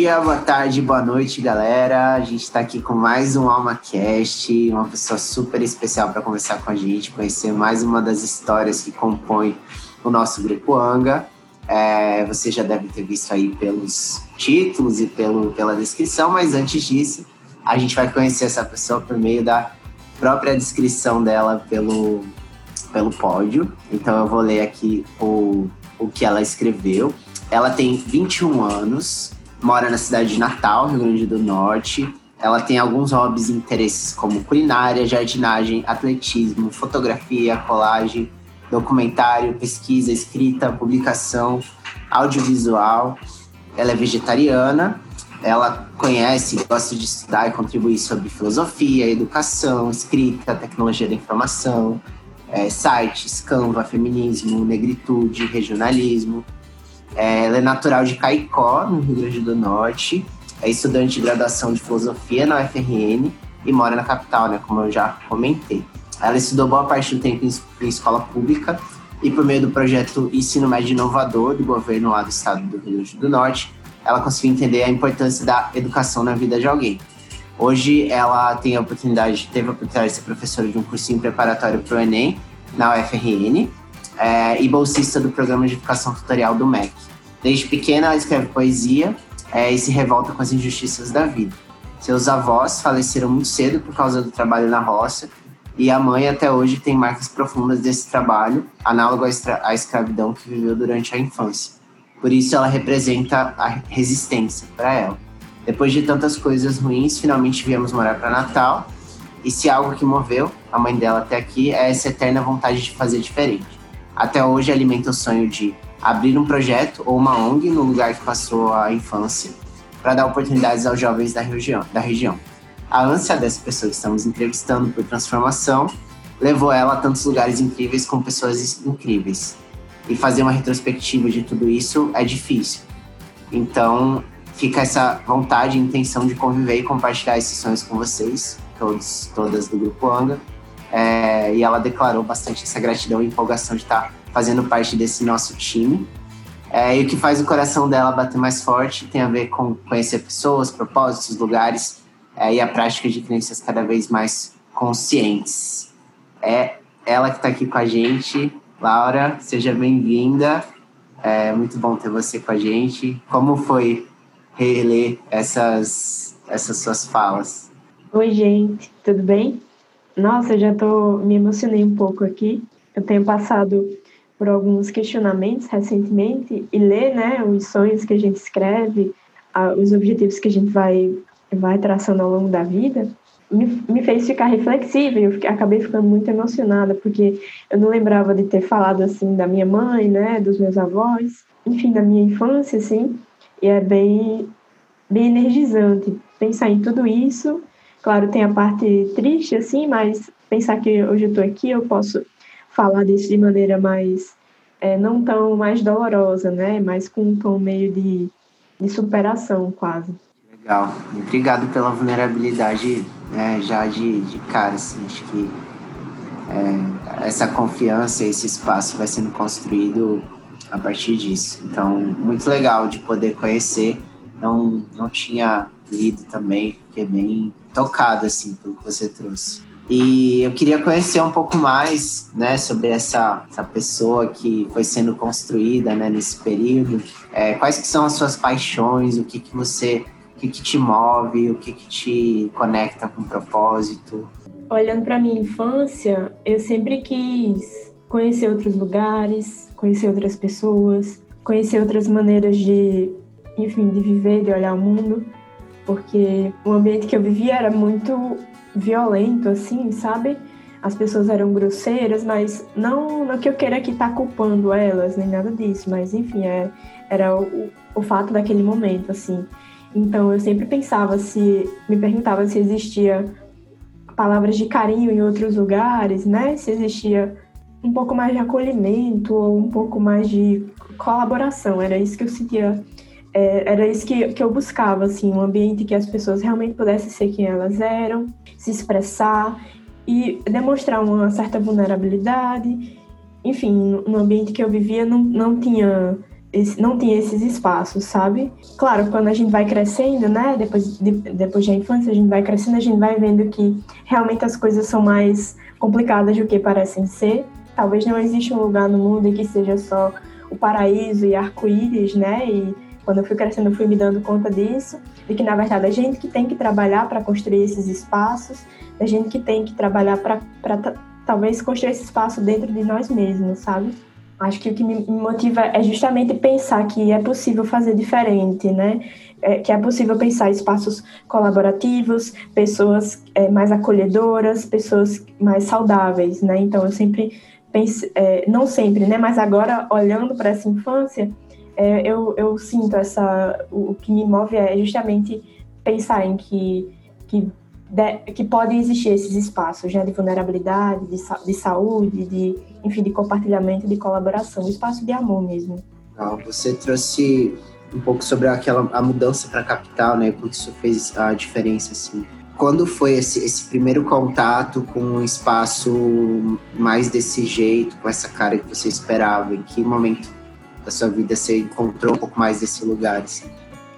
dia, boa tarde, boa noite, galera. A gente está aqui com mais um AlmaCast, uma pessoa super especial para conversar com a gente, conhecer mais uma das histórias que compõe o nosso grupo Anga. É, você já deve ter visto aí pelos títulos e pelo, pela descrição, mas antes disso, a gente vai conhecer essa pessoa por meio da própria descrição dela pelo, pelo pódio. Então eu vou ler aqui o, o que ela escreveu. Ela tem 21 anos, mora na cidade de Natal, Rio Grande do Norte. Ela tem alguns hobbies e interesses como culinária, jardinagem, atletismo, fotografia, colagem, documentário, pesquisa, escrita, publicação, audiovisual. Ela é vegetariana. Ela conhece, gosta de estudar e contribuir sobre filosofia, educação, escrita, tecnologia da informação, é, sites, Canva, feminismo, negritude, regionalismo. É, ela é natural de Caicó, no Rio Grande do Norte. É estudante de graduação de filosofia na UFRN e mora na capital, né, como eu já comentei. Ela estudou boa parte do tempo em, escola pública e por meio do projeto Ensino Médio Inovador do governo lá do estado do Rio Grande do Norte, ela conseguiu entender a importância da educação na vida de alguém. Hoje ela tem a oportunidade, teve a oportunidade de ser professora de um cursinho preparatório para o Enem na UFRN é, e bolsista do programa de educação tutorial do MEC. Desde pequena ela escreve poesia é, e se revolta com as injustiças da vida. Seus avós faleceram muito cedo por causa do trabalho na roça e a mãe até hoje tem marcas profundas desse trabalho, análogo à escravidão que viveu durante a infância. Por isso ela representa a resistência para ela. Depois de tantas coisas ruins, finalmente viemos morar para Natal. E se algo que moveu a mãe dela até aqui é essa eterna vontade de fazer diferente. Até hoje alimenta o sonho de abrir um projeto ou uma ONG no lugar que passou a infância para dar oportunidades aos jovens da região. Da região. A ânsia dessa pessoa que estamos entrevistando por transformação levou ela a tantos lugares incríveis com pessoas incríveis. E fazer uma retrospectiva de tudo isso é difícil. Então, fica essa vontade e intenção de conviver e compartilhar esses sonhos com vocês, todos, todas do Grupo Anga. É, e ela declarou bastante essa gratidão e empolgação de estar fazendo parte desse nosso time. É, e o que faz o coração dela bater mais forte tem a ver com conhecer pessoas, propósitos, lugares é, e a prática de crenças cada vez mais conscientes. É ela que está aqui com a gente. Laura, seja bem-vinda. É muito bom ter você com a gente. Como foi reler essas, essas suas falas? Oi, gente, tudo bem? Nossa, já tô me emocionei um pouco aqui. Eu tenho passado por alguns questionamentos recentemente e ler, né, os sonhos que a gente escreve, os objetivos que a gente vai vai traçando ao longo da vida, me, me fez ficar reflexiva eu fiquei, acabei ficando muito emocionada, porque eu não lembrava de ter falado assim da minha mãe, né, dos meus avós, enfim, da minha infância, assim, e é bem, bem energizante pensar em tudo isso. Claro, tem a parte triste, assim, mas pensar que hoje eu estou aqui, eu posso falar disso de maneira mais, é, não tão mais dolorosa, né, mas com um tom meio de, de superação, quase. Legal. Obrigado pela vulnerabilidade né, já de, de cara. Assim, acho que é, essa confiança, esse espaço vai sendo construído a partir disso. Então, muito legal de poder conhecer. Não, não tinha lido também, fiquei bem tocado assim pelo que você trouxe. E eu queria conhecer um pouco mais, né, sobre essa, essa pessoa que foi sendo construída, né, nesse período. É, quais que são as suas paixões? O que que você que, que te move, o que, que te conecta com o propósito? Olhando para minha infância, eu sempre quis conhecer outros lugares, conhecer outras pessoas, conhecer outras maneiras de, enfim, de viver, de olhar o mundo, porque o ambiente que eu vivia era muito violento, assim, sabe? As pessoas eram grosseiras, mas não, não que eu queira estar tá culpando elas, nem nada disso, mas enfim, é, era o, o fato daquele momento, assim. Então eu sempre pensava se me perguntava se existia palavras de carinho em outros lugares, né? Se existia um pouco mais de acolhimento ou um pouco mais de colaboração. Era isso que eu sentia, é, era isso que, que eu buscava, assim, um ambiente que as pessoas realmente pudessem ser quem elas eram, se expressar e demonstrar uma certa vulnerabilidade. Enfim, no ambiente que eu vivia não, não tinha esse, não tinha esses espaços, sabe? Claro, quando a gente vai crescendo, né? Depois, de, depois da infância, a gente vai crescendo, a gente vai vendo que realmente as coisas são mais complicadas do que parecem ser. Talvez não exista um lugar no mundo que seja só o paraíso e arco-íris, né? E quando eu fui crescendo, eu fui me dando conta disso, de que na verdade a gente que tem que trabalhar para construir esses espaços, a gente que tem que trabalhar para talvez construir esse espaço dentro de nós mesmos, sabe? Acho que o que me motiva é justamente pensar que é possível fazer diferente, né? É, que é possível pensar espaços colaborativos, pessoas é, mais acolhedoras, pessoas mais saudáveis, né? Então eu sempre penso, é, não sempre, né? Mas agora olhando para essa infância, é, eu, eu sinto essa, o, o que me move é justamente pensar em que que de, que podem existir esses espaços né, de vulnerabilidade, de, de saúde, de, enfim, de compartilhamento, de colaboração, espaço de amor mesmo. você trouxe um pouco sobre aquela a mudança para a capital, né? Porque isso fez a diferença, assim. Quando foi esse, esse primeiro contato com um espaço mais desse jeito, com essa cara que você esperava? Em que momento da sua vida você encontrou um pouco mais desse lugar, assim?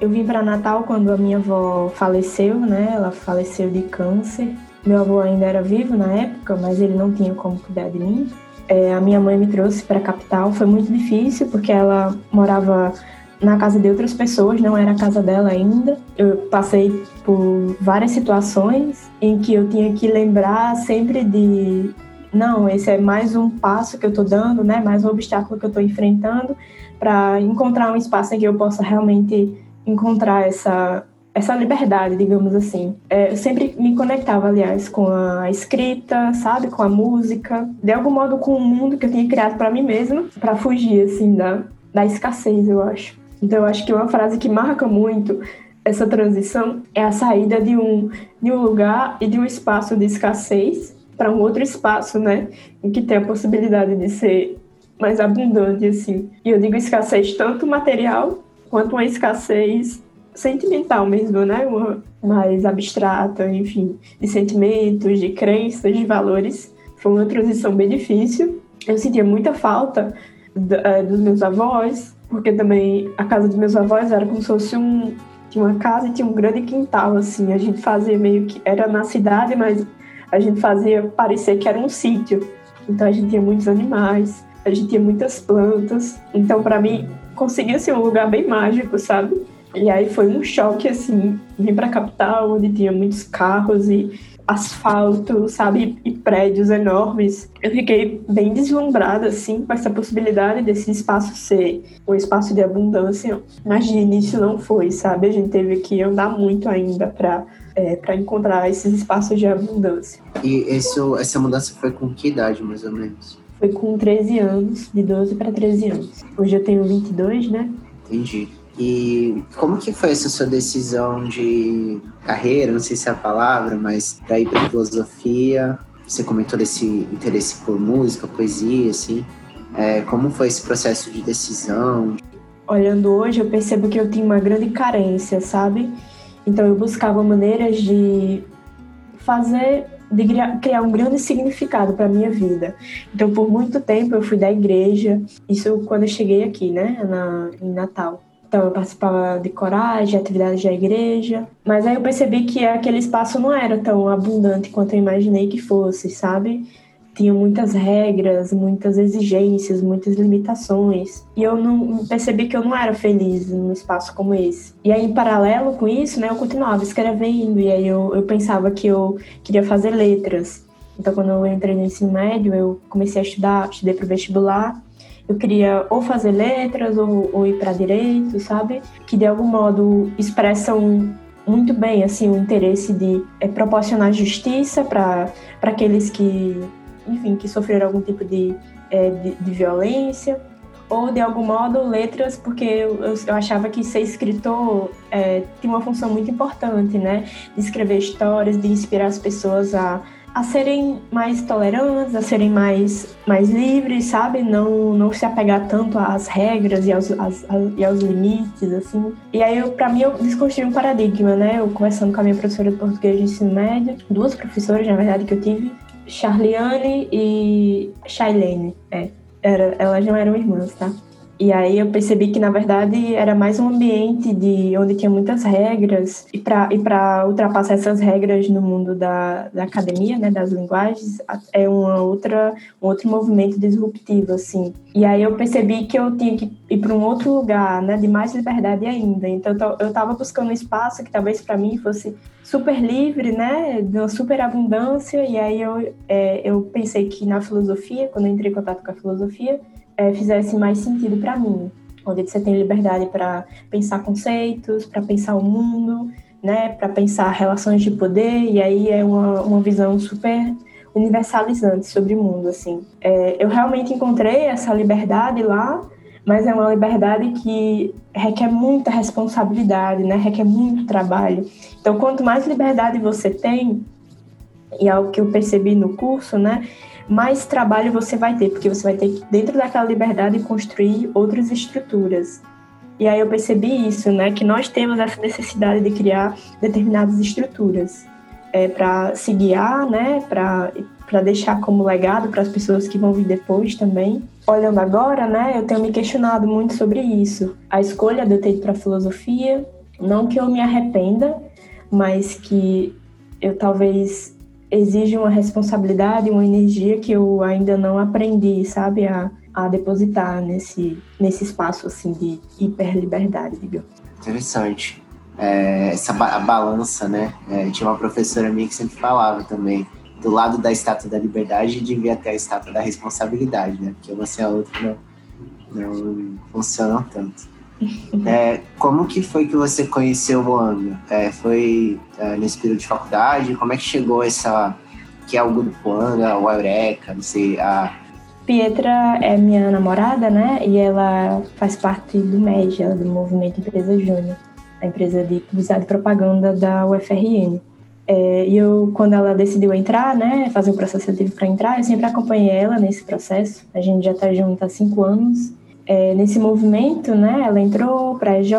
Eu vim para Natal quando a minha avó faleceu, né? Ela faleceu de câncer. Meu avô ainda era vivo na época, mas ele não tinha como cuidar de mim. É, a minha mãe me trouxe para a capital. Foi muito difícil porque ela morava na casa de outras pessoas, não era a casa dela ainda. Eu passei por várias situações em que eu tinha que lembrar sempre de não, esse é mais um passo que eu estou dando, né? Mais um obstáculo que eu estou enfrentando para encontrar um espaço em que eu possa realmente encontrar essa essa liberdade, digamos assim. É, eu sempre me conectava, aliás, com a escrita, sabe, com a música, de algum modo com o mundo que eu tinha criado para mim mesma, para fugir assim da da escassez, eu acho. Então, eu acho que uma frase que marca muito essa transição é a saída de um de um lugar e de um espaço de escassez para um outro espaço, né, em que tem a possibilidade de ser mais abundante assim. E eu digo escassez tanto material quanto uma escassez sentimental mesmo, né? Uma mais abstrata, enfim, de sentimentos, de crenças, de valores. Foi uma transição bem difícil. Eu sentia muita falta é, dos meus avós, porque também a casa dos meus avós era como se fosse um tinha uma casa e tinha um grande quintal assim. A gente fazia meio que era na cidade, mas a gente fazia parecer que era um sítio. Então a gente tinha muitos animais, a gente tinha muitas plantas. Então para mim conseguia ser um lugar bem mágico, sabe? E aí foi um choque, assim, vir pra capital, onde tinha muitos carros e asfalto, sabe? E prédios enormes. Eu fiquei bem deslumbrada, assim, com essa possibilidade desse espaço ser um espaço de abundância. Mas de início não foi, sabe? A gente teve que andar muito ainda para é, para encontrar esses espaços de abundância. E isso, essa mudança foi com que idade, mais ou menos? Foi com 13 anos, de 12 para 13 anos. Hoje eu tenho 22, né? Entendi. E como que foi essa sua decisão de carreira, não sei se é a palavra, mas para ir para filosofia? Você comentou desse interesse por música, poesia, assim. É, como foi esse processo de decisão? Olhando hoje, eu percebo que eu tinha uma grande carência, sabe? Então eu buscava maneiras de fazer de criar um grande significado para minha vida. Então, por muito tempo eu fui da igreja, isso quando eu cheguei aqui, né, na, em Natal. Então, eu participava de coragem, atividades da igreja, mas aí eu percebi que aquele espaço não era tão abundante quanto eu imaginei que fosse, sabe? tinha muitas regras, muitas exigências, muitas limitações. E eu não percebi que eu não era feliz num espaço como esse. E aí, em paralelo com isso, né, eu continuava escrevendo. E aí eu, eu pensava que eu queria fazer letras. Então, quando eu entrei no ensino médio, eu comecei a estudar, estudei para o vestibular. Eu queria ou fazer letras ou, ou ir para direito, sabe? Que de algum modo expressam muito bem assim o interesse de é, proporcionar justiça para aqueles que enfim, que sofreram algum tipo de, é, de, de, violência, ou de algum modo letras, porque eu, eu achava que ser escritor é, tinha uma função muito importante, né? De escrever histórias, de inspirar as pessoas a, a serem mais tolerantes, a serem mais, mais livres, sabe? Não, não se apegar tanto às regras e aos, às, e aos limites, assim. E aí, para mim, eu desconstruí um paradigma, né? Eu conversando com a minha professora de português de ensino médio, duas professoras, na verdade, que eu tive, Charliane e Shailene. É, era, elas não eram irmãs, tá? E aí eu percebi que na verdade era mais um ambiente de onde tinha muitas regras e para e para ultrapassar essas regras no mundo da, da academia, né, das linguagens, é uma outra um outro movimento disruptivo assim. E aí eu percebi que eu tinha que ir para um outro lugar, né, de mais liberdade ainda. Então eu estava buscando um espaço que talvez para mim fosse super livre, né, de uma super abundância. E aí eu é, eu pensei que na filosofia, quando entrei em contato com a filosofia é, fizesse mais sentido para mim, onde você tem liberdade para pensar conceitos, para pensar o mundo, né, para pensar relações de poder, e aí é uma, uma visão super universalizante sobre o mundo, assim. É, eu realmente encontrei essa liberdade lá, mas é uma liberdade que requer muita responsabilidade, né, requer muito trabalho. Então, quanto mais liberdade você tem, e é o que eu percebi no curso, né, mais trabalho você vai ter, porque você vai ter que, dentro daquela liberdade, construir outras estruturas. E aí eu percebi isso, né, que nós temos essa necessidade de criar determinadas estruturas é, para se guiar, né, para deixar como legado para as pessoas que vão vir depois também. Olhando agora, né, eu tenho me questionado muito sobre isso. A escolha de eu ter ido para filosofia, não que eu me arrependa, mas que eu talvez exige uma responsabilidade, uma energia que eu ainda não aprendi, sabe, a, a depositar nesse, nesse espaço assim de hiperliberdade, digamos. Interessante. É, essa ba balança, né? É, tinha uma professora minha que sempre falava também, do lado da estátua da liberdade devia ter a estátua da responsabilidade, né? Porque uma sem a outra não, não funcionam tanto. É, como que foi que você conheceu o Anga? É, foi é, nesse período de faculdade? Como é que chegou essa... que é o Grupo Anga, o Eureka, não sei, a... Pietra é minha namorada, né? E ela faz parte do MEG, do Movimento Empresa Júnior, a empresa de publicidade e propaganda da UFRN. É, e eu, quando ela decidiu entrar, né, fazer o processo seletivo para entrar, eu sempre acompanhei ela nesse processo. A gente já está junto há cinco anos é, nesse movimento, né? Ela entrou para a EJ,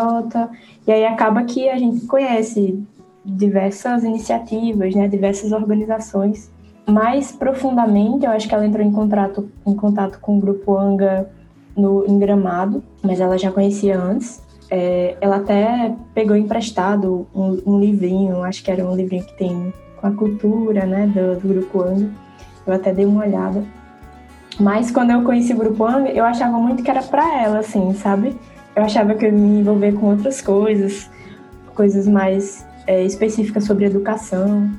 e aí acaba que a gente conhece diversas iniciativas, né? Diversas organizações. Mais profundamente, eu acho que ela entrou em contato, em contato com o Grupo Anga no, em Gramado, mas ela já conhecia antes. É, ela até pegou emprestado um, um, livrinho, acho que era um livrinho que tem com a cultura, né, do, do Grupo Anga. Eu até dei uma olhada. Mas quando eu conheci o Grupo Ang, eu achava muito que era para ela, assim, sabe? Eu achava que eu ia me envolver com outras coisas, coisas mais é, específicas sobre educação.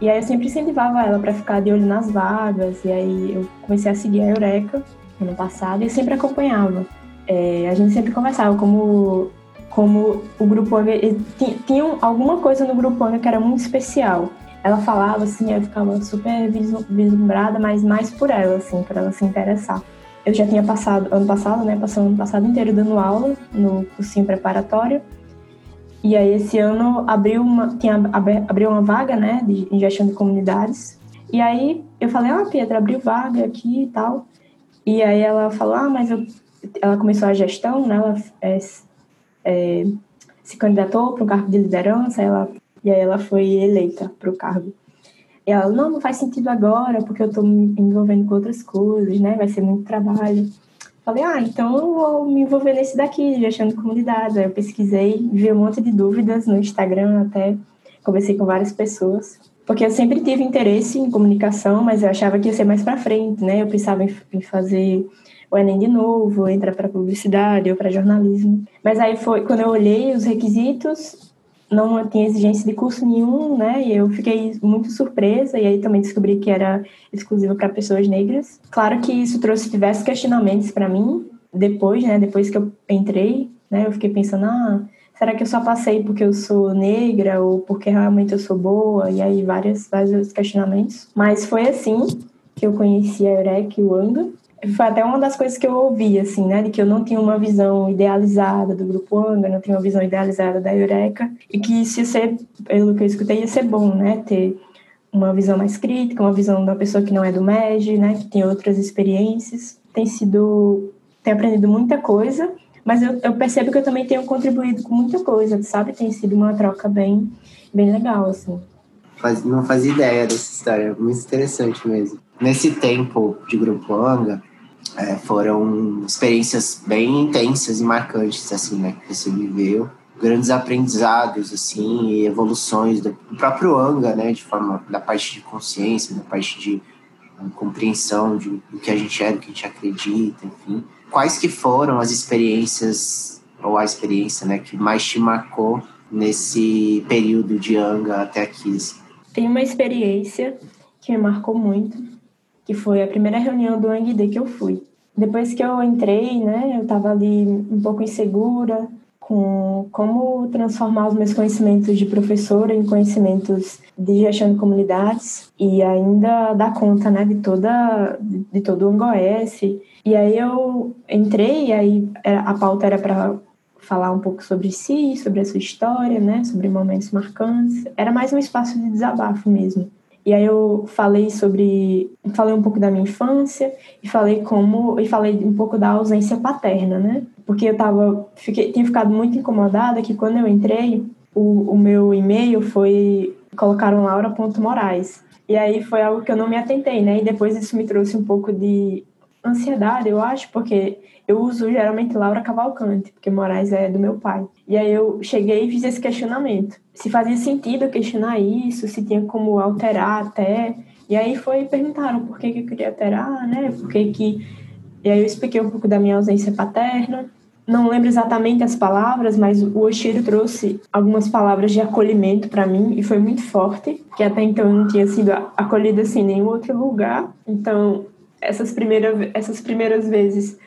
E aí eu sempre incentivava ela para ficar de olho nas vagas. E aí eu comecei a seguir a Eureka ano passado e sempre acompanhava. É, a gente sempre conversava como como o grupo Anga tinha, tinha alguma coisa no grupo Anga que era muito especial ela falava assim, eu ficava super vislumbrada, mas mais por ela, assim, por ela se interessar. Eu já tinha passado, ano passado, né, passando ano passado inteiro dando aula no cursinho preparatório, e aí esse ano abriu uma, tinha, abriu uma vaga, né, de gestão de comunidades, e aí eu falei, ah, Pietra, abriu vaga aqui e tal, e aí ela falou, ah, mas eu, ela começou a gestão, né, ela é, é, se candidatou para um cargo de liderança, ela e aí ela foi eleita para o cargo. E ela, não, não faz sentido agora, porque eu estou me envolvendo com outras coisas, né? Vai ser muito trabalho. Falei, ah, então eu vou me envolver nesse daqui, de comunidades. Aí eu pesquisei, vi um monte de dúvidas no Instagram, até conversei com várias pessoas. Porque eu sempre tive interesse em comunicação, mas eu achava que ia ser mais para frente, né? Eu pensava em fazer o Enem de novo, entrar para publicidade ou para jornalismo. Mas aí foi quando eu olhei os requisitos, não tinha exigência de curso nenhum, né? E eu fiquei muito surpresa e aí também descobri que era exclusivo para pessoas negras. Claro que isso trouxe diversos questionamentos para mim depois, né? Depois que eu entrei, né? Eu fiquei pensando, ah, será que eu só passei porque eu sou negra ou porque realmente eu sou boa? E aí vários, vários questionamentos. Mas foi assim que eu conheci a Eureka e o Anga foi até uma das coisas que eu ouvi, assim, né? De que eu não tinha uma visão idealizada do Grupo Anga, não tinha uma visão idealizada da Eureka, e que isso ia ser, pelo que eu escutei, ia ser bom, né? Ter uma visão mais crítica, uma visão da pessoa que não é do MEG, né? Que tem outras experiências. Tem sido... Tem aprendido muita coisa, mas eu, eu percebo que eu também tenho contribuído com muita coisa, sabe? Tem sido uma troca bem, bem legal, assim. Faz, não fazia ideia dessa história, muito interessante mesmo. Nesse tempo de Grupo Anga, É, foram experiências bem intensas e marcantes, assim, né, que você viveu. Grandes aprendizados, assim, e evoluções do próprio Anga, né, de forma, da parte de consciência, da parte de compreensão de, do que a gente é, do que a gente acredita, enfim. Quais que foram as experiências, ou a experiência, né, que mais te marcou nesse período de Anga até aqui? Assim? Tem uma experiência que me marcou muito, que foi a primeira reunião do ANGD que eu fui. Depois que eu entrei, né, eu estava ali um pouco insegura, com como transformar os meus conhecimentos de professora em conhecimentos de gestão de comunidades e ainda dar conta, né, de toda de todo o Angoes. E aí eu entrei e aí a pauta era para falar um pouco sobre si, sobre a sua história, né, sobre momentos marcantes. Era mais um espaço de desabafo mesmo. E aí eu falei sobre, falei um pouco da minha infância e falei como e falei um pouco da ausência paterna, né? Porque eu tava, fiquei, tinha ficado muito incomodada que quando eu entrei, o, o meu e-mail foi colocaram Laura.moraes. E aí foi algo que eu não me atentei, né? E depois isso me trouxe um pouco de ansiedade, eu acho, porque eu uso geralmente Laura Cavalcante, porque Moraes é do meu pai. E aí eu cheguei e fiz esse questionamento. Se fazia sentido questionar isso, se tinha como alterar até. E aí foi perguntaram por que, que eu queria alterar, né? Por que que... E aí eu expliquei um pouco da minha ausência paterna. Não lembro exatamente as palavras, mas o Oshiro trouxe algumas palavras de acolhimento para mim e foi muito forte, que até então eu não tinha sido acolhida assim em nenhum outro lugar. Então, essas primeiras, essas primeiras vezes,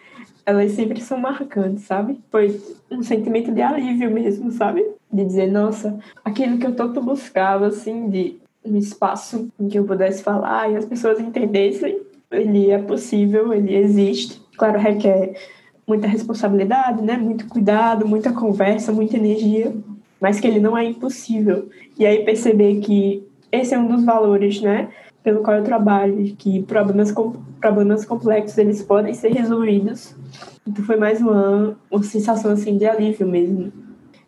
elas sempre são marcantes, sabe? Foi um sentimento de alívio mesmo, sabe? De dizer, nossa, aquilo que eu tanto buscava, assim, de um espaço em que eu pudesse falar e as pessoas entendessem, ele é possível, ele existe. Claro, requer muita responsabilidade, né? Muito cuidado, muita conversa, muita energia, mas que ele não é impossível. E aí perceber que esse é um dos valores, né? Pelo qual eu trabalho, que problemas, problemas complexos eles podem ser resolvidos. Então foi mais uma, uma sensação assim de alívio mesmo.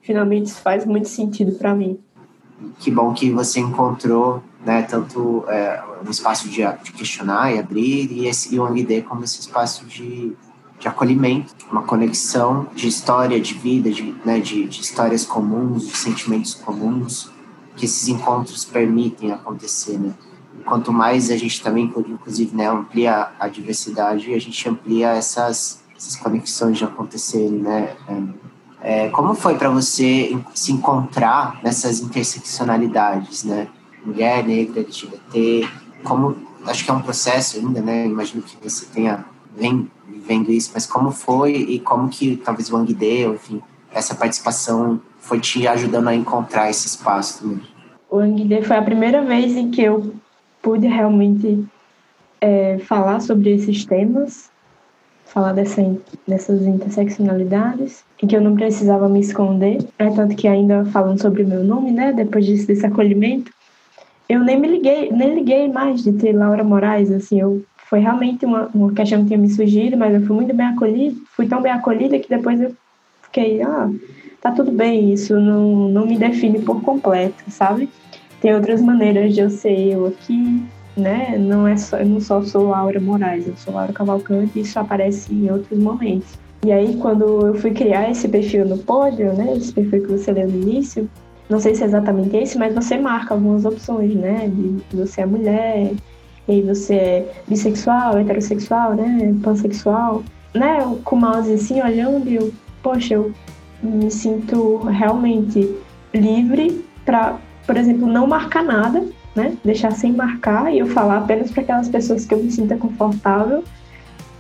Finalmente isso faz muito sentido para mim. Que bom que você encontrou, né, tanto é, um espaço de, de, questionar e abrir e, esse, e como esse espaço de, de acolhimento, uma conexão de história, de vida, de, né, de, de histórias comuns, de sentimentos comuns que esses encontros permitem acontecer, né? Quanto mais a gente também, inclusive, né, amplia a diversidade, a gente amplia essas, essas conexões de acontecerem, né? É, como foi para você se encontrar nessas interseccionalidades, né? Mulher, negra, LGBT, como acho que é um processo ainda, né? Imagino que você tenha vem vivendo isso, mas como foi e como que talvez o Angde, enfim, essa participação foi te ajudando a encontrar esse espaço também? O Angde foi a primeira vez em que eu pude realmente é, falar sobre esses temas, falar dessa, dessas interseccionalidades, em que eu não precisava me esconder. É tanto que ainda falando sobre o meu nome, né, depois desse acolhimento, eu nem me liguei, nem liguei mais de ter Laura Moraes, assim, eu foi realmente uma, uma questão que tinha me surgido, mas eu fui muito bem acolhida, fui tão bem acolhida que depois eu fiquei, ah, tá tudo bem, isso não, não me define por completo, sabe? Tem outras maneiras de eu ser eu aqui, né? Não é só, eu não só sou Laura Moraes, eu sou Laura Cavalcante e isso aparece em outros momentos. E aí, quando eu fui criar esse perfil no pódio, né? Esse perfil que você leu no início, não sei se é exatamente esse, mas você marca algumas opções, né? De você é mulher, e você é bissexual, heterossexual, né? Pansexual, né? Com o mouse assim olhando, eu, poxa, eu me sinto realmente livre para por exemplo, não marcar nada, né? Deixar sem marcar e eu falar apenas para aquelas pessoas que eu me sinta confortável.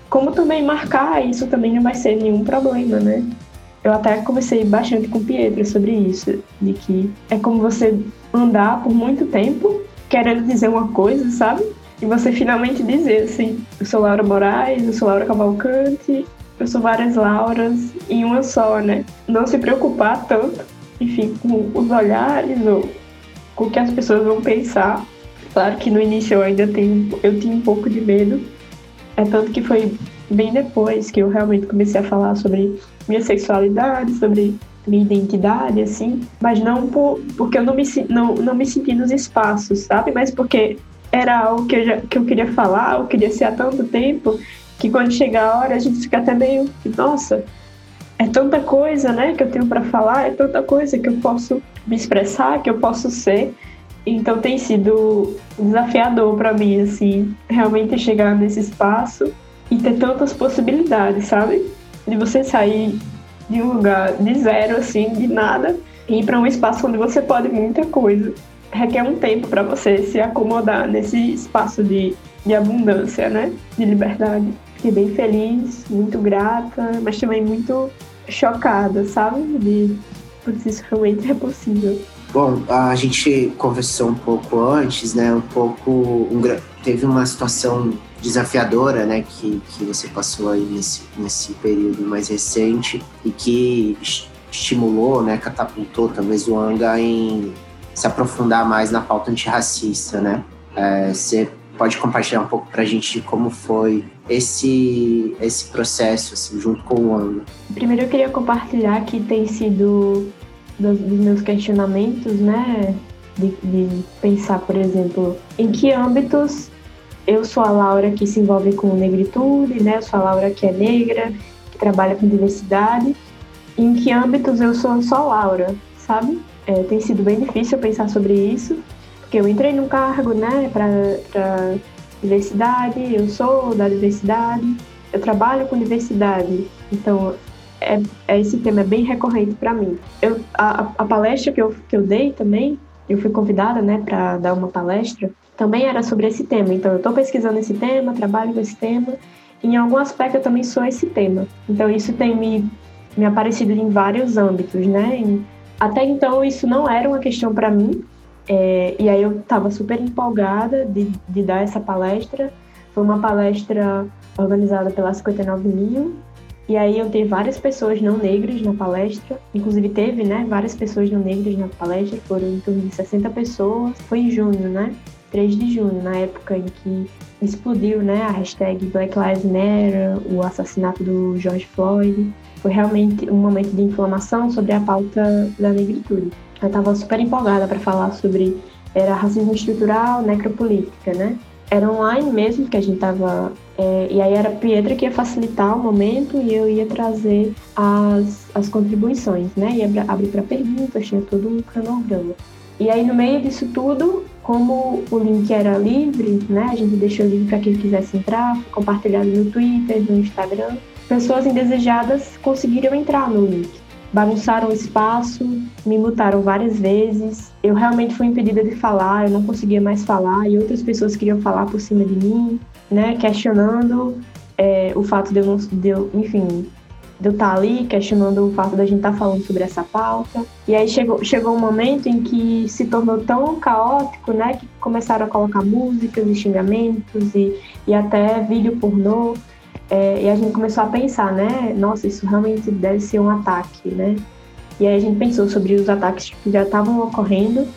Como também marcar, isso também não vai ser nenhum problema, né? Eu até conversei bastante com o Pietro sobre isso, de que é como você andar por muito tempo querendo dizer uma coisa, sabe? E você finalmente dizer assim: eu sou Laura Moraes, eu sou Laura Cavalcante, eu sou várias Lauras em uma só, né? Não se preocupar tanto, enfim, com os olhares ou o que as pessoas vão pensar. Claro que no início eu ainda tenho, eu tinha um pouco de medo. É tanto que foi bem depois que eu realmente comecei a falar sobre minha sexualidade, sobre minha identidade, assim. Mas não por, porque eu não me, não, não me senti nos espaços, sabe? Mas porque era algo que eu, já, que eu queria falar, eu queria ser há tanto tempo, que quando chega a hora a gente fica até meio, nossa, é tanta coisa, né, que eu tenho para falar, é tanta coisa que eu posso me expressar, que eu posso ser. Então tem sido desafiador para mim, assim, realmente chegar nesse espaço e ter tantas possibilidades, sabe? De você sair de um lugar de zero, assim, de nada, e ir para um espaço onde você pode muita coisa. Requer um tempo para você se acomodar nesse espaço de, de abundância, né? De liberdade. Fiquei bem feliz, muito grata, mas também muito chocada, sabe? De, isso realmente é possível. Bom, a gente conversou um pouco antes, né? Um pouco. Um, teve uma situação desafiadora, né? Que, que você passou aí nesse, nesse período mais recente e que estimulou, né? Catapultou talvez o Anga em se aprofundar mais na pauta antirracista, né? É, você pode compartilhar um pouco para a gente de como foi esse esse processo assim, junto com o Anga? Primeiro eu queria compartilhar que tem sido dos, dos meus questionamentos, né? De, de, pensar, por exemplo, em que âmbitos eu sou a Laura que se envolve com negritude, né? Eu sou a Laura que é negra, que trabalha com diversidade. Em que âmbitos eu sou só Laura, sabe? É, tem sido bem difícil pensar sobre isso, porque eu entrei num cargo, né, para diversidade, eu sou da diversidade, eu trabalho com diversidade, então é, é esse tema é bem recorrente para mim. Eu, a, a, palestra que eu, que eu dei também, eu fui convidada né, para dar uma palestra, também era sobre esse tema. Então, eu estou pesquisando esse tema, trabalho com esse tema, em algum aspecto eu também sou esse tema. Então, isso tem me, me aparecido em vários âmbitos, né? Até então, isso não era uma questão para mim, é, e aí eu estava super empolgada de, de dar essa palestra. Foi uma palestra organizada pela 59 Mil, e aí eu tive várias pessoas não negras na palestra, inclusive teve, né, várias pessoas não negras na palestra, foram em torno de 60 pessoas. Foi em junho, né? 3 de junho, na época em que explodiu, né, a hashtag Black Lives Matter, o assassinato do George Floyd. Foi realmente um momento de inflamação sobre a pauta da negritude. Eu estava super empolgada para falar sobre era racismo estrutural, necropolítica, né? Era online mesmo que a gente estava é, e aí era a Pietra que ia facilitar o momento e eu ia trazer as, as contribuições, né? Ia abrir para perguntas, tinha todo um cronograma. E aí no meio disso tudo, como o link era livre, né? A gente deixou livre para quem quisesse entrar, compartilhado no Twitter, no Instagram. Pessoas indesejadas conseguiram entrar no link bagunçaram o espaço, me mutaram várias vezes. Eu realmente fui impedida de falar, eu não conseguia mais falar e outras pessoas queriam falar por cima de mim, né, questionando é, o fato de eu, de eu, enfim, de eu estar ali, questionando o fato da gente estar falando sobre essa pauta. E aí chegou, chegou um momento em que se tornou tão caótico, né, que começaram a colocar músicas e xingamentos e, e até vídeo pornô. É, e a gente começou a pensar, né? Nossa, isso realmente deve ser um ataque, né? E aí a gente pensou sobre os ataques que já estavam ocorrendo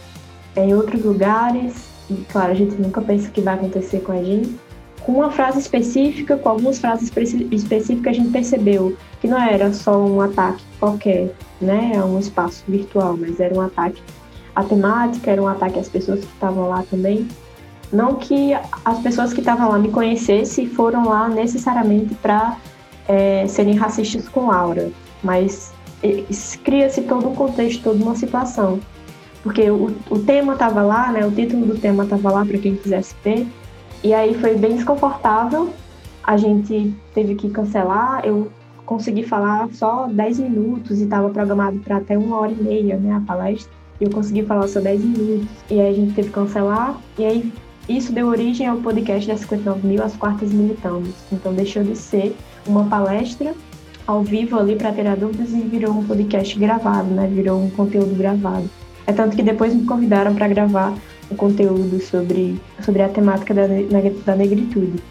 em outros lugares. E claro, a gente nunca pensa que vai acontecer com a gente. Com uma frase específica, com algumas frases específicas, a gente percebeu que não era só um ataque qualquer, né? A um espaço virtual, mas era um ataque à temática, era um ataque às pessoas que estavam lá também. Não que as pessoas que estavam lá me conhecessem foram lá necessariamente para é, serem racistas com Laura, mas cria-se todo um contexto, toda uma situação. Porque o, o tema estava lá, né, o título do tema estava lá para quem quisesse ver, e aí foi bem desconfortável. A gente teve que cancelar, eu consegui falar só 10 minutos e estava programado para até uma hora e meia, né, a palestra. E eu consegui falar só 10 minutos. E aí a gente teve que cancelar. E aí isso deu origem ao podcast da 59 mil, As Quartas Militamos. Então deixou de ser uma palestra ao vivo ali para ter dúvidas e virou um podcast gravado, né? Virou um conteúdo gravado. É tanto que depois me convidaram para gravar um conteúdo sobre, sobre a temática da, da negritude.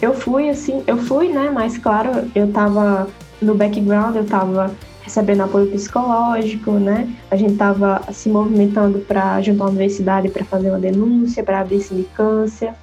Eu fui assim, eu fui, né? Mas claro, eu tava no background, eu tava recebendo apoio psicológico, né? A gente estava se movimentando para junto à universidade para fazer uma denúncia, para abrir sindicância.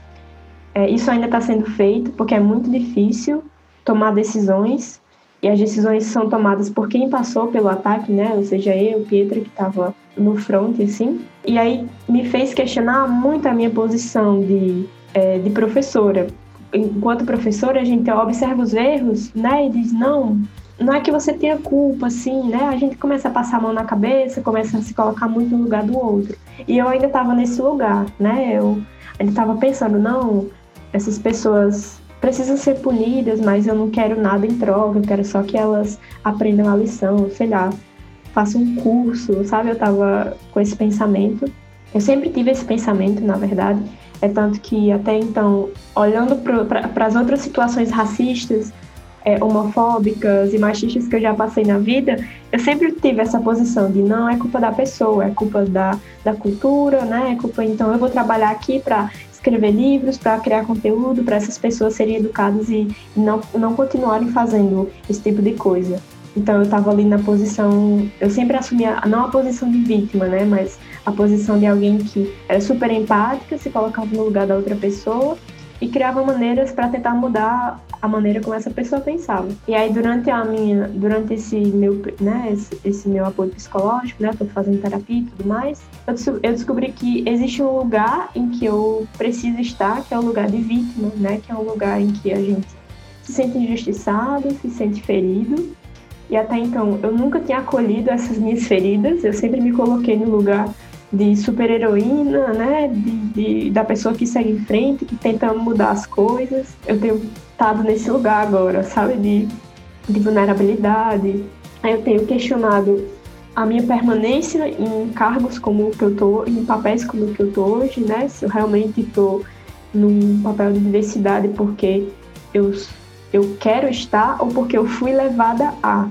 É, isso ainda está sendo feito porque é muito difícil tomar decisões e as decisões são tomadas por quem passou pelo ataque, né? Ou seja, eu, Pietra, que estava no front, assim. E aí me fez questionar muito a minha posição de, é, de professora, enquanto professora, a gente observa os erros, né? E diz, não, não é que você tenha culpa, assim, né? A gente começa a passar a mão na cabeça, começa a se colocar muito no lugar do outro. E eu ainda estava nesse lugar, né? Eu ainda estava pensando, não, essas pessoas precisam ser punidas, mas eu não quero nada em troca, eu quero só que elas aprendam a lição, sei lá, façam um curso, sabe? Eu estava com esse pensamento. Eu sempre tive esse pensamento, na verdade. É tanto que até então, olhando para as outras situações racistas, é, homofóbicas e machistas que eu já passei na vida, eu sempre tive essa posição de não é culpa da pessoa, é culpa da, da cultura, né? É culpa, então eu vou trabalhar aqui para escrever livros, para criar conteúdo, para essas pessoas serem educadas e não, não continuarem fazendo esse tipo de coisa. Então eu estava ali na posição, eu sempre assumia não a posição de vítima, né, mas a posição de alguém que era super empática, se colocava no lugar da outra pessoa e criava maneiras para tentar mudar a maneira como essa pessoa pensava. E aí durante a minha, durante esse meu, né, esse, esse meu apoio psicológico, né, tô fazendo terapia e tudo mais, eu, eu descobri que existe um lugar em que eu preciso estar, que é o lugar de vítima, né, que é um lugar em que a gente se sente injustiçado, se sente ferido. E até então eu nunca tinha acolhido essas minhas feridas, eu sempre me coloquei no lugar de super-heroína, né? De, de, da pessoa que segue em frente, que tenta mudar as coisas. Eu tenho estado nesse lugar agora, sabe? De, de vulnerabilidade. Eu tenho questionado a minha permanência em cargos como o que eu tô, em papéis como o que eu tô hoje, né? Se eu realmente tô num papel de diversidade porque eu, eu quero estar ou porque eu fui levada a.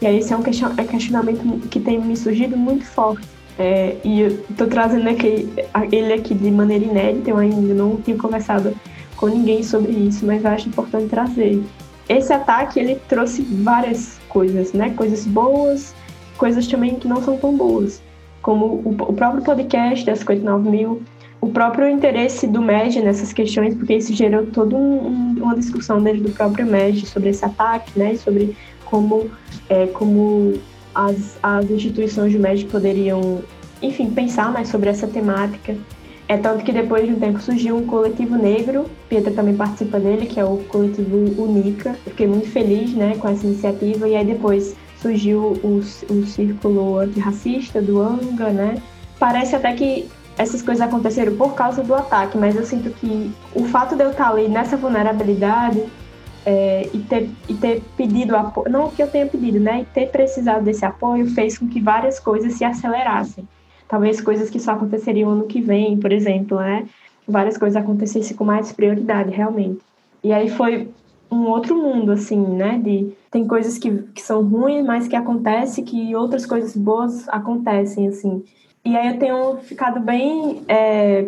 E aí esse é um é questionamento que tem me surgido muito forte é, e eu tô trazendo aqui, ele aqui de maneira inédita, eu ainda não tinha conversado com ninguém sobre isso, mas eu acho importante trazer. Esse ataque, ele trouxe várias coisas, né? Coisas boas, coisas também que não são tão boas. Como o, o próprio podcast das 59 mil, o próprio interesse do MED nessas questões, porque isso gerou toda um, um, uma discussão dentro do próprio MED sobre esse ataque, né? Sobre como, é, como as, as instituições de médico poderiam, enfim, pensar mais sobre essa temática. É tanto que depois de um tempo surgiu um coletivo negro, Pietra também participa dele, que é o coletivo Unica. Eu fiquei muito feliz né, com essa iniciativa, e aí depois surgiu o, o círculo antirracista do ANGA, né? Parece até que essas coisas aconteceram por causa do ataque, mas eu sinto que o fato de eu estar ali nessa vulnerabilidade é, e, ter, e ter pedido apoio, não que eu tenha pedido, né? E ter precisado desse apoio fez com que várias coisas se acelerassem. Talvez coisas que só aconteceriam ano que vem, por exemplo, né? Várias coisas acontecessem com mais prioridade, realmente. E aí foi um outro mundo, assim, né? De, tem coisas que, que são ruins, mas que acontecem, que outras coisas boas acontecem, assim. E aí eu tenho ficado bem é,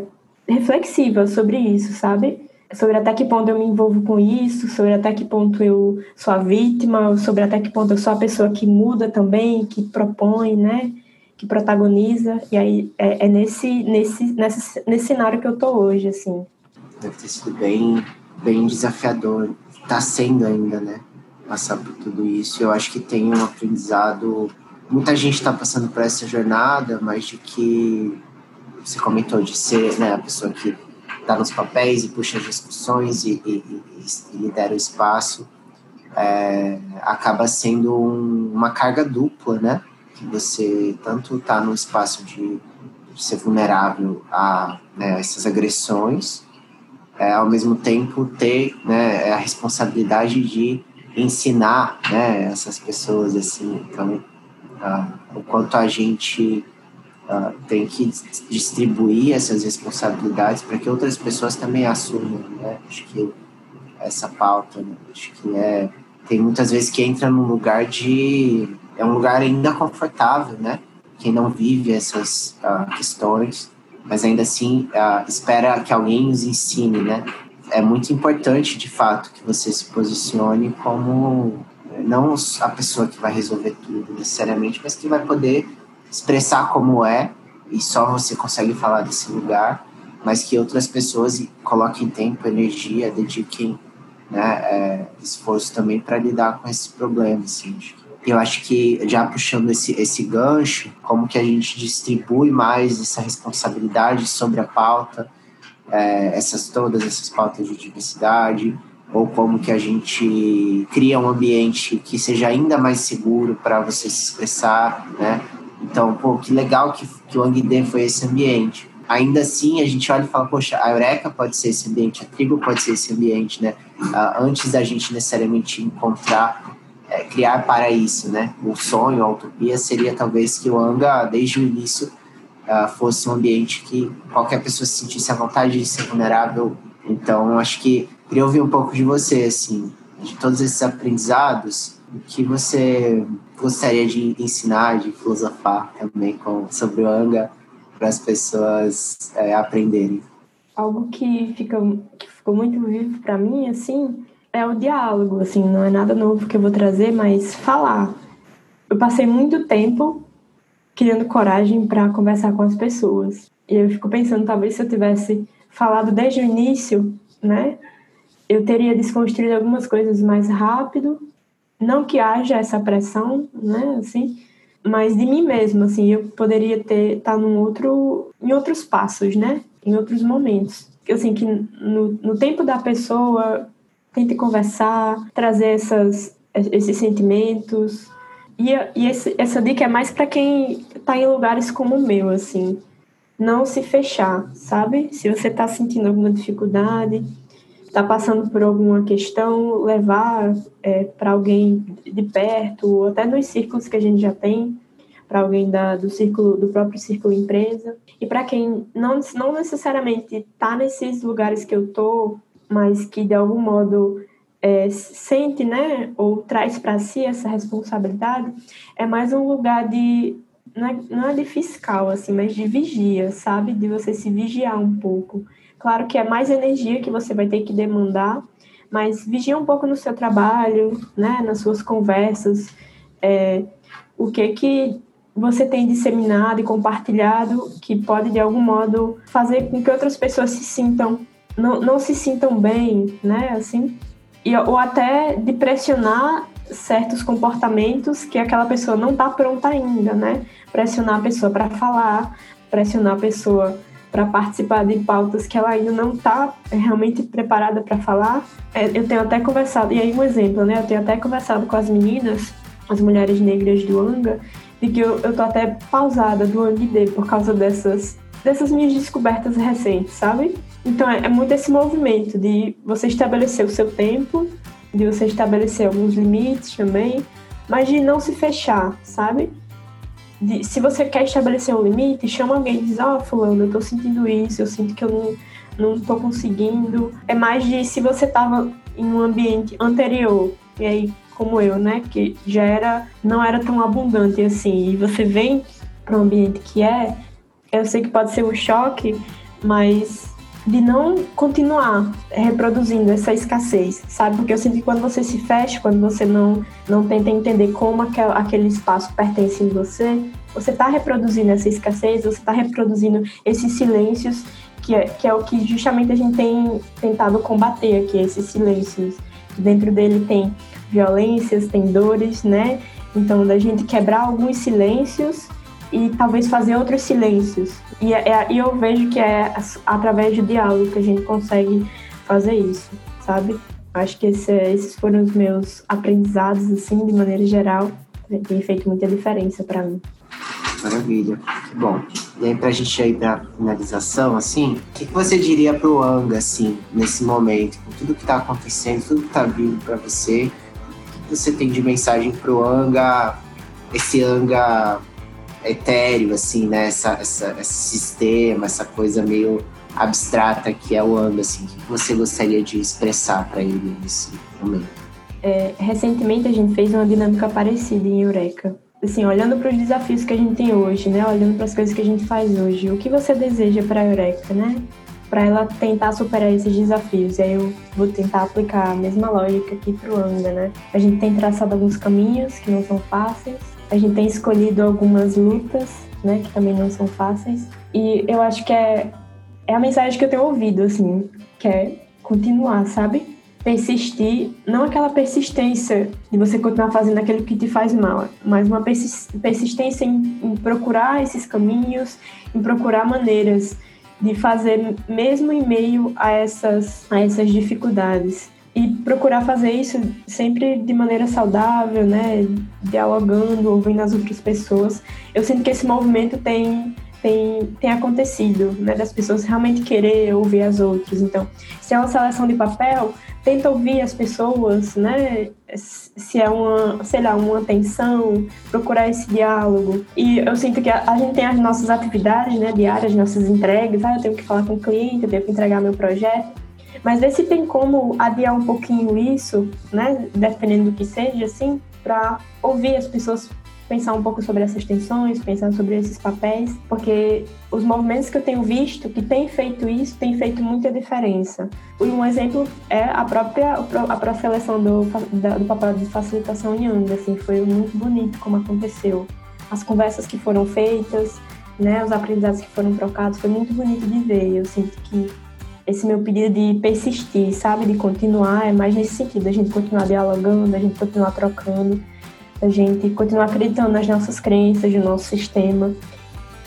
reflexiva sobre isso, sabe? sobre até que ponto eu me envolvo com isso, sobre até que ponto eu sou a vítima, sobre até que ponto eu sou a pessoa que muda também, que propõe, né? Que protagoniza. E aí é, é nesse, nesse, nesse, nesse cenário que eu tô hoje, assim. Deve ter sido bem, bem desafiador. Tá sendo ainda, né? Passar por tudo isso. Eu acho que tem um aprendizado. Muita gente está passando por essa jornada, mas de que você comentou de ser né, a pessoa que está nos papéis e puxa as discussões e, e, e, lidera o espaço, é, acaba sendo um, uma carga dupla, né? Você tanto está no espaço de, ser vulnerável a né, essas agressões, é, ao mesmo tempo ter né, a responsabilidade de ensinar né, essas pessoas assim. Então, uh, o quanto a gente uh, tem que distribuir essas responsabilidades para que outras pessoas também assumam, né? Acho que essa pauta, né? acho que é tem muitas vezes que entra num lugar de é um lugar ainda confortável, né? Quem não vive essas uh, questões, mas ainda assim uh, espera que alguém os ensine, né? É muito importante, de fato, que você se posicione como não a pessoa que vai resolver tudo necessariamente, mas que vai poder expressar como é, e só você consegue falar desse lugar, mas que outras pessoas coloquem tempo, energia, dediquem né, é, esforço também para lidar com esses problemas. Assim. Eu acho que, já puxando esse, esse gancho, como que a gente distribui mais essa responsabilidade sobre a pauta, é, essas todas essas pautas de diversidade, ou como que a gente cria um ambiente que seja ainda mais seguro para você se expressar, né? Então, pô, que legal que, que o Angde foi esse ambiente. Ainda assim, a gente olha e fala, poxa, a Eureka pode ser esse ambiente, a tribo pode ser esse ambiente, né? Uh, antes da gente necessariamente encontrar, criar para isso, né? O sonho, a utopia seria talvez que o Anga, desde o início, uh, fosse um ambiente que qualquer pessoa se sentisse à vontade de ser vulnerável. Então, acho que queria ouvir um pouco de você, assim, de todos esses aprendizados, o que você gostaria de ensinar, de filosofar também com, sobre o Anga para as pessoas é, aprenderem? Algo que, fica, que ficou muito vivo para mim, assim, é o diálogo, assim, não é nada novo que eu vou trazer, mas falar. Eu passei muito tempo criando coragem para conversar com as pessoas. E eu fico pensando, talvez se eu tivesse falado desde o início, né, eu teria desconstruído algumas coisas mais rápido. Não que haja essa pressão, né, assim, mas de mim mesma, assim, eu poderia ter estar tá num outro, em outros passos, né, em outros momentos. Assim, que no, no tempo da pessoa tente conversar, trazer essas, esses sentimentos, e, e esse, essa dica é mais para quem está em lugares como o meu, assim. Não se fechar, sabe? Se você está sentindo alguma dificuldade, está passando por alguma questão, levar é, para alguém de perto, ou até nos círculos que a gente já tem, para alguém da, do círculo do próprio círculo empresa. E para quem não, não necessariamente está nesses lugares que eu tô, mas que de algum modo é, sente, né, ou traz para si essa responsabilidade, é mais um lugar de não é, não é de fiscal assim, mas de vigia, sabe, de você se vigiar um pouco. Claro que é mais energia que você vai ter que demandar, mas vigia um pouco no seu trabalho, né, nas suas conversas, é, o que que você tem disseminado e compartilhado que pode de algum modo fazer com que outras pessoas se sintam não, não se sintam bem, né, assim, e, ou até de pressionar certos comportamentos que aquela pessoa não está pronta ainda, né? Pressionar a pessoa para falar, pressionar a pessoa para participar de pautas que ela ainda não está realmente preparada para falar. É, eu tenho até conversado, e aí um exemplo, né? Eu tenho até conversado com as meninas, as mulheres negras do Anga, de que eu, eu tô até pausada do ANGD por causa dessas, dessas minhas descobertas recentes, sabe? Então é, é muito esse movimento de você estabelecer o seu tempo, de você estabelecer alguns limites também, mas de não se fechar, sabe? De, se você quer estabelecer um limite, chama alguém e diz, ó, oh, fulano, eu tô sentindo isso, eu sinto que eu não, não tô conseguindo. É mais de se você tava em um ambiente anterior, e aí, como eu, né, que já era, não era tão abundante assim, e você vem para um ambiente que é, eu sei que pode ser um choque, mas de não continuar reproduzindo essa escassez, sabe? Porque eu sinto que quando você se fecha, quando você não, não tenta entender como aquel, aquele espaço pertence em você, você está reproduzindo essa escassez, você está reproduzindo esses silêncios, que é, que é o que justamente a gente tem tentado combater aqui, esses silêncios. Dentro dele tem violências, tem dores, né? Então, da gente quebrar alguns silêncios e talvez fazer outros silêncios. E, é, é, e eu vejo que é através do diálogo que a gente consegue fazer isso, sabe? Acho que esse, esses foram os meus aprendizados, assim, de maneira geral. Tem feito muita diferença para mim. Maravilha, bom. E aí, pra gente ir pra finalização, assim, o que, que você diria pro Anga, assim, nesse momento, com tudo que tá acontecendo, tudo que tá vindo para você, o que você tem de mensagem pro Anga, esse Anga etéreo, assim, né? Essa, essa, esse sistema, essa coisa meio abstrata que é o Anga, assim. O que você gostaria de expressar para ele nesse momento? É, recentemente a gente fez uma dinâmica parecida em Eureka. Assim, olhando para os desafios que a gente tem hoje, né? Olhando para as coisas que a gente faz hoje, o que você deseja para a Eureka, né? Para ela tentar superar esses desafios. E aí eu vou tentar aplicar a mesma lógica aqui para o Anga, né? A gente tem traçado alguns caminhos que não são fáceis, a gente tem escolhido algumas lutas, né, que também não são fáceis. E eu acho que é, é a mensagem que eu tenho ouvido, assim, que é continuar, sabe? Persistir, não aquela persistência de você continuar fazendo aquilo que te faz mal, mas uma persistência em, em procurar esses caminhos, em procurar maneiras de fazer mesmo em meio a essas, a essas dificuldades. E procurar fazer isso sempre de maneira saudável, né? Dialogando, ouvindo as outras pessoas. Eu sinto que esse movimento tem tem, tem acontecido, né? Das pessoas realmente querer ouvir as outras. Então, se é uma seleção de papel, tenta ouvir as pessoas, né? Se é uma, sei lá, uma atenção, procurar esse diálogo. E eu sinto que a, a, gente tem as nossas atividades, né, diárias, nossas entregas. Ah, eu tenho que falar com o cliente, eu tenho que entregar meu projeto. Mas ver se tem como adiar um pouquinho isso, né? Dependendo do que seja, assim, para ouvir as pessoas pensar um pouco sobre essas tensões, pensar sobre esses papéis, porque os movimentos que eu tenho visto que têm feito isso têm feito muita diferença. Um exemplo é a própria a própria seleção do, do papel de facilitação Yang, assim, foi muito bonito como aconteceu. As conversas que foram feitas, né, os aprendizados que foram trocados, foi muito bonito de ver. Eu sinto que esse meu pedido de persistir, sabe, de continuar, é mais nesse sentido, a gente continuar dialogando, a gente continuar trocando a gente continuar acreditando nas nossas crenças, no nosso sistema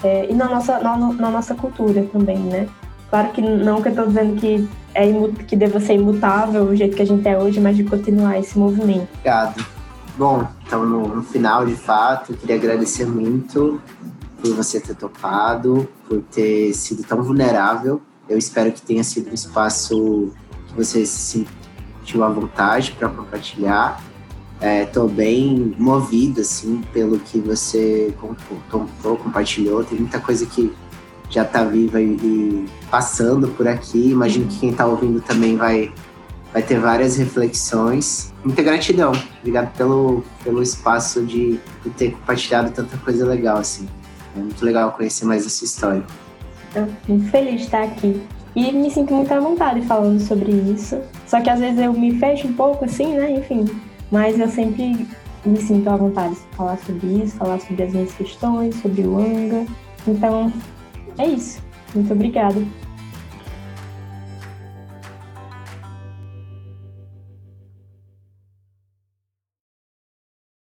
é, e na nossa, na, na, nossa cultura também, né? Claro que não que eu estou dizendo que, é que deva ser imutável o jeito que a gente é hoje, mas de continuar esse movimento. Obrigado. Bom, então no, no final, de fato, eu queria agradecer muito por você ter topado, por ter sido tão vulnerável. Eu espero que tenha sido um espaço que você se sentiu à vontade para compartilhar Estou é, bem movido, assim, pelo que você contou, compartilhou. Tem muita coisa que já está viva e, e, passando por aqui. Imagino que quem está ouvindo também vai, vai ter várias reflexões. Muita gratidão. Obrigado pelo, pelo espaço de, de ter compartilhado tanta coisa legal, assim. É muito legal conhecer mais essa história. Eu feliz de estar aqui. E me sinto muito à vontade falando sobre isso. Só que às vezes eu me fecho um pouco, assim, né? Enfim, mas eu sempre me sinto à vontade de falar sobre isso, falar sobre as minhas questões, sobre o Anga. Então, é isso. Muito obrigada.